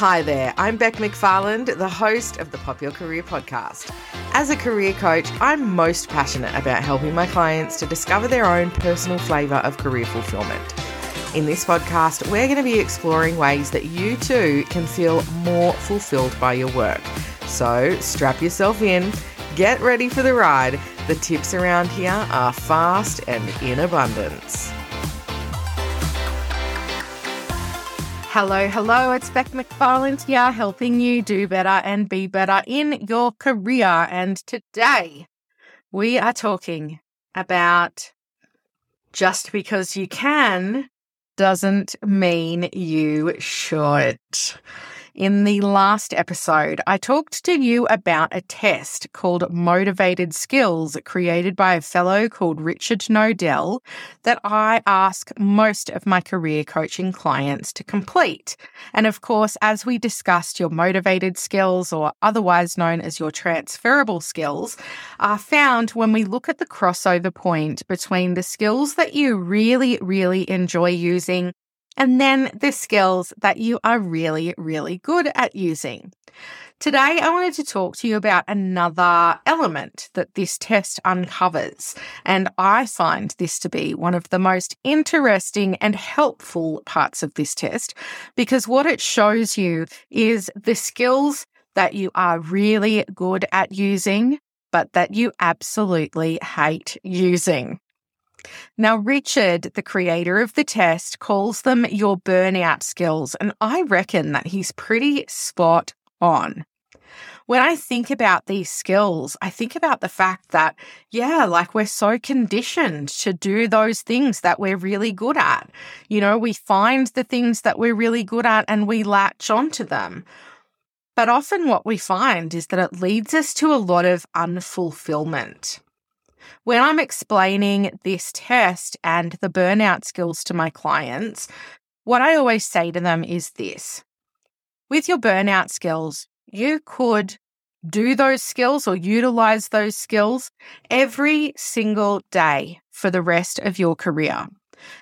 Hi there, I'm Bec McFarland, the host of the Pop Your Career podcast. As a career coach, I'm most passionate about helping my clients to discover their own personal flavour of career fulfillment. In this podcast, we're going to be exploring ways that you too can feel more fulfilled by your work. So strap yourself in, get ready for the ride. The tips around here are fast and in abundance. Hello, hello, it's Bec McFarland here, helping you do better and be better in your career. And today we are talking about just because you can doesn't mean you should. In the last episode, I talked to you about a test called Motivated Skills created by a fellow called Richard Knowdell that I ask most of my career coaching clients to complete. And of course, as we discussed, your motivated skills, or otherwise known as your transferable skills, are found when we look at the crossover point between the skills that you really, really enjoy using and then the skills that you are really, really good at using. Today, I wanted to talk to you about another element that this test uncovers. And I find this to be one of the most interesting and helpful parts of this test because what it shows you is the skills that you are really good at using, but that you absolutely hate using. Now, Richard, the creator of the test, calls them your burnout skills, and I reckon that he's pretty spot on. When I think about these skills, I think about the fact that, yeah, like we're so conditioned to do those things that we're really good at. You know, we find the things that we're really good at and we latch onto them. But often what we find is that it leads us to a lot of unfulfillment. When I'm explaining this test and the burnout skills to my clients, what I always say to them is this with your burnout skills, you could do those skills or utilize those skills every single day for the rest of your career.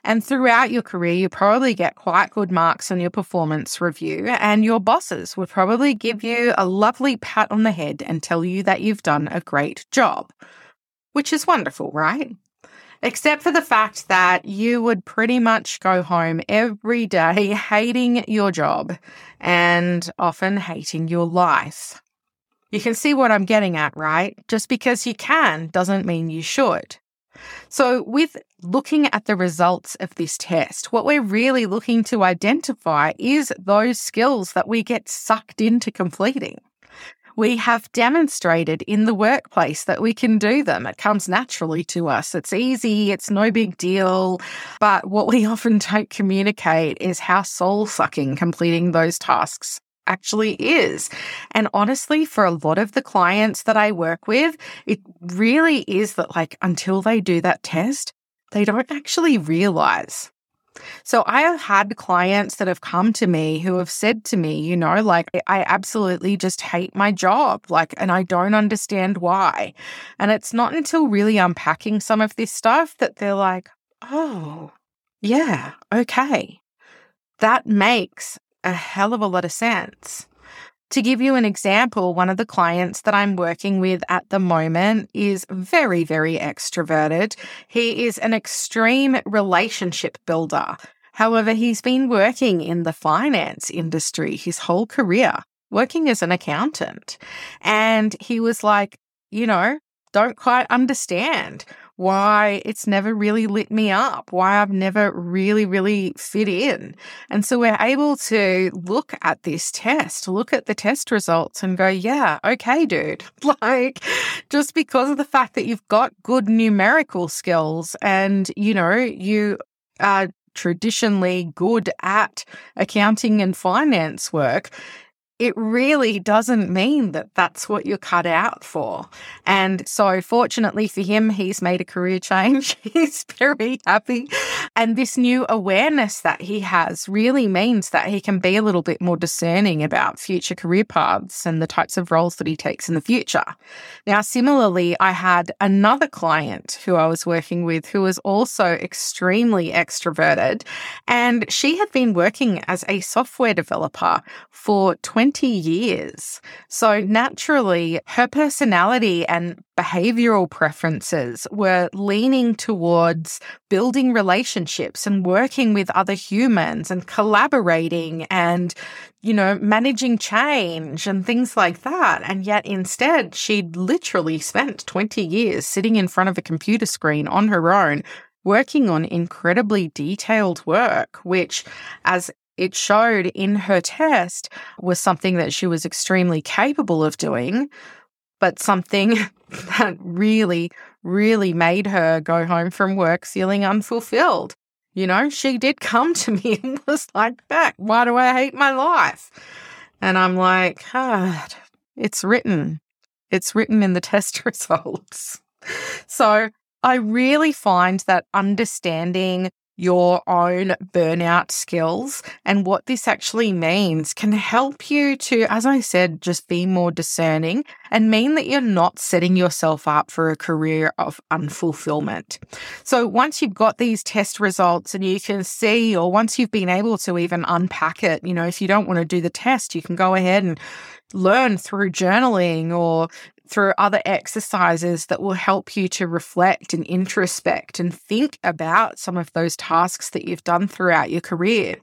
And throughout your career, you probably get quite good marks on your performance review, and your bosses would probably give you a lovely pat on the head and tell you that you've done a great job which is wonderful, right? Except for the fact that you would pretty much go home every day hating your job and often hating your life. You can see what I'm getting at, right? Just because you can doesn't mean you should. So, with looking at the results of this test, what we're really looking to identify is those skills that we get sucked into completing we have demonstrated in the workplace that we can do them. It comes naturally to us. It's easy, it's no big deal. But what we often don't communicate is how soul sucking completing those tasks actually is. And honestly, for a lot of the clients that I work with, it really is that, like, until they do that test, they don't actually realize so I have had clients that have come to me who have said to me, you know, like, I absolutely just hate my job, like, and I don't understand why. And it's not until really unpacking some of this stuff that they're like, oh, yeah, okay. That makes a hell of a lot of sense. To give you an example, one of the clients that I'm working with at the moment is very, very extroverted. He is an extreme relationship builder. However, he's been working in the finance industry his whole career, working as an accountant. And he was like, you know, don't quite understand why it's never really lit me up, why I've never really, really fit in. And so we're able to look at this test, look at the test results and go, yeah, okay, dude. Like, just because of the fact that you've got good numerical skills and, you know, you are traditionally good at accounting and finance work, it really doesn't mean that that's what you're cut out for. And so, fortunately for him, he's made a career change. he's very happy. And this new awareness that he has really means that he can be a little bit more discerning about future career paths and the types of roles that he takes in the future. Now, similarly, I had another client who I was working with who was also extremely extroverted, and she had been working as a software developer for 20 20 years. So naturally, her personality and behavioral preferences were leaning towards building relationships and working with other humans and collaborating and, you know, managing change and things like that. And yet instead, she'd literally spent 20 years sitting in front of a computer screen on her own working on incredibly detailed work, which, as it showed in her test was something that she was extremely capable of doing, but something that really, really made her go home from work feeling unfulfilled. You know, she did come to me and was like, Bec, why do I hate my life? And I'm like, ah, it's written. It's written in the test results. So I really find that understanding your own burnout skills and what this actually means can help you to, as I said, just be more discerning and mean that you're not setting yourself up for a career of unfulfillment. So once you've got these test results and you can see, or once you've been able to even unpack it, you know, if you don't want to do the test, you can go ahead and learn through journaling or through other exercises that will help you to reflect and introspect and think about some of those tasks that you've done throughout your career.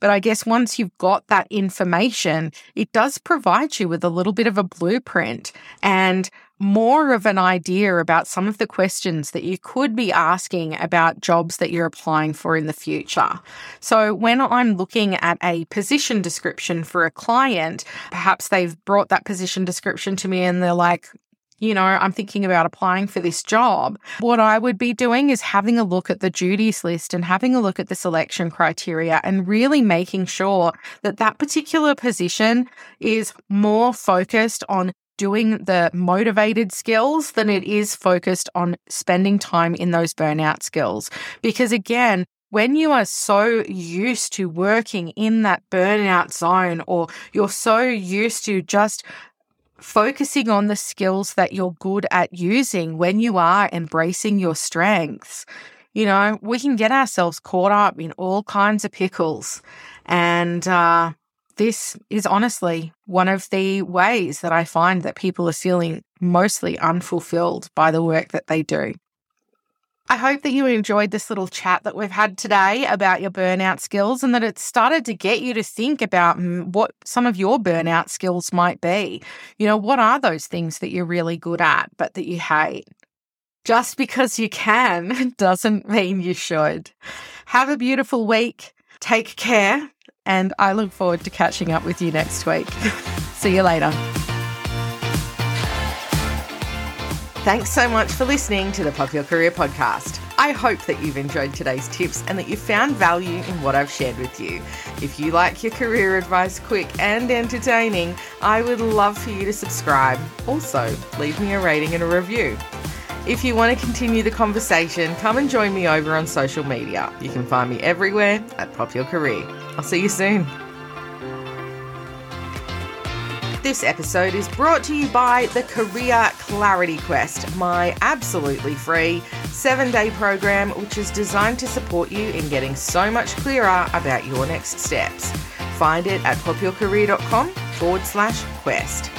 But I guess once you've got that information, it does provide you with a little bit of a blueprint and more of an idea about some of the questions that you could be asking about jobs that you're applying for in the future. So, when I'm looking at a position description for a client, perhaps they've brought that position description to me and they're like, you know, I'm thinking about applying for this job. What I would be doing is having a look at the duties list and having a look at the selection criteria and really making sure that that particular position is more focused on doing the motivated skills than it is focused on spending time in those burnout skills. Because again, when you are so used to working in that burnout zone or you're so used to just focusing on the skills that you're good at using when you are embracing your strengths, you know, we can get ourselves caught up in all kinds of pickles. And uh, this is honestly one of the ways that I find that people are feeling mostly unfulfilled by the work that they do. I hope that you enjoyed this little chat that we've had today about your burnout skills and that it started to get you to think about what some of your burnout skills might be. You know, what are those things that you're really good at but that you hate? Just because you can doesn't mean you should. Have a beautiful week. Take care and I look forward to catching up with you next week. See you later. Thanks so much for listening to the Pop Your Career podcast. I hope that you've enjoyed today's tips and that you found value in what I've shared with you. If you like your career advice quick and entertaining, I would love for you to subscribe. Also, leave me a rating and a review. If you want to continue the conversation, come and join me over on social media. You can find me everywhere at Pop Your Career. I'll see you soon. This episode is brought to you by the Career Clarity Quest, my absolutely free seven day program, which is designed to support you in getting so much clearer about your next steps. Find it at popyourcareer.com forward slash quest.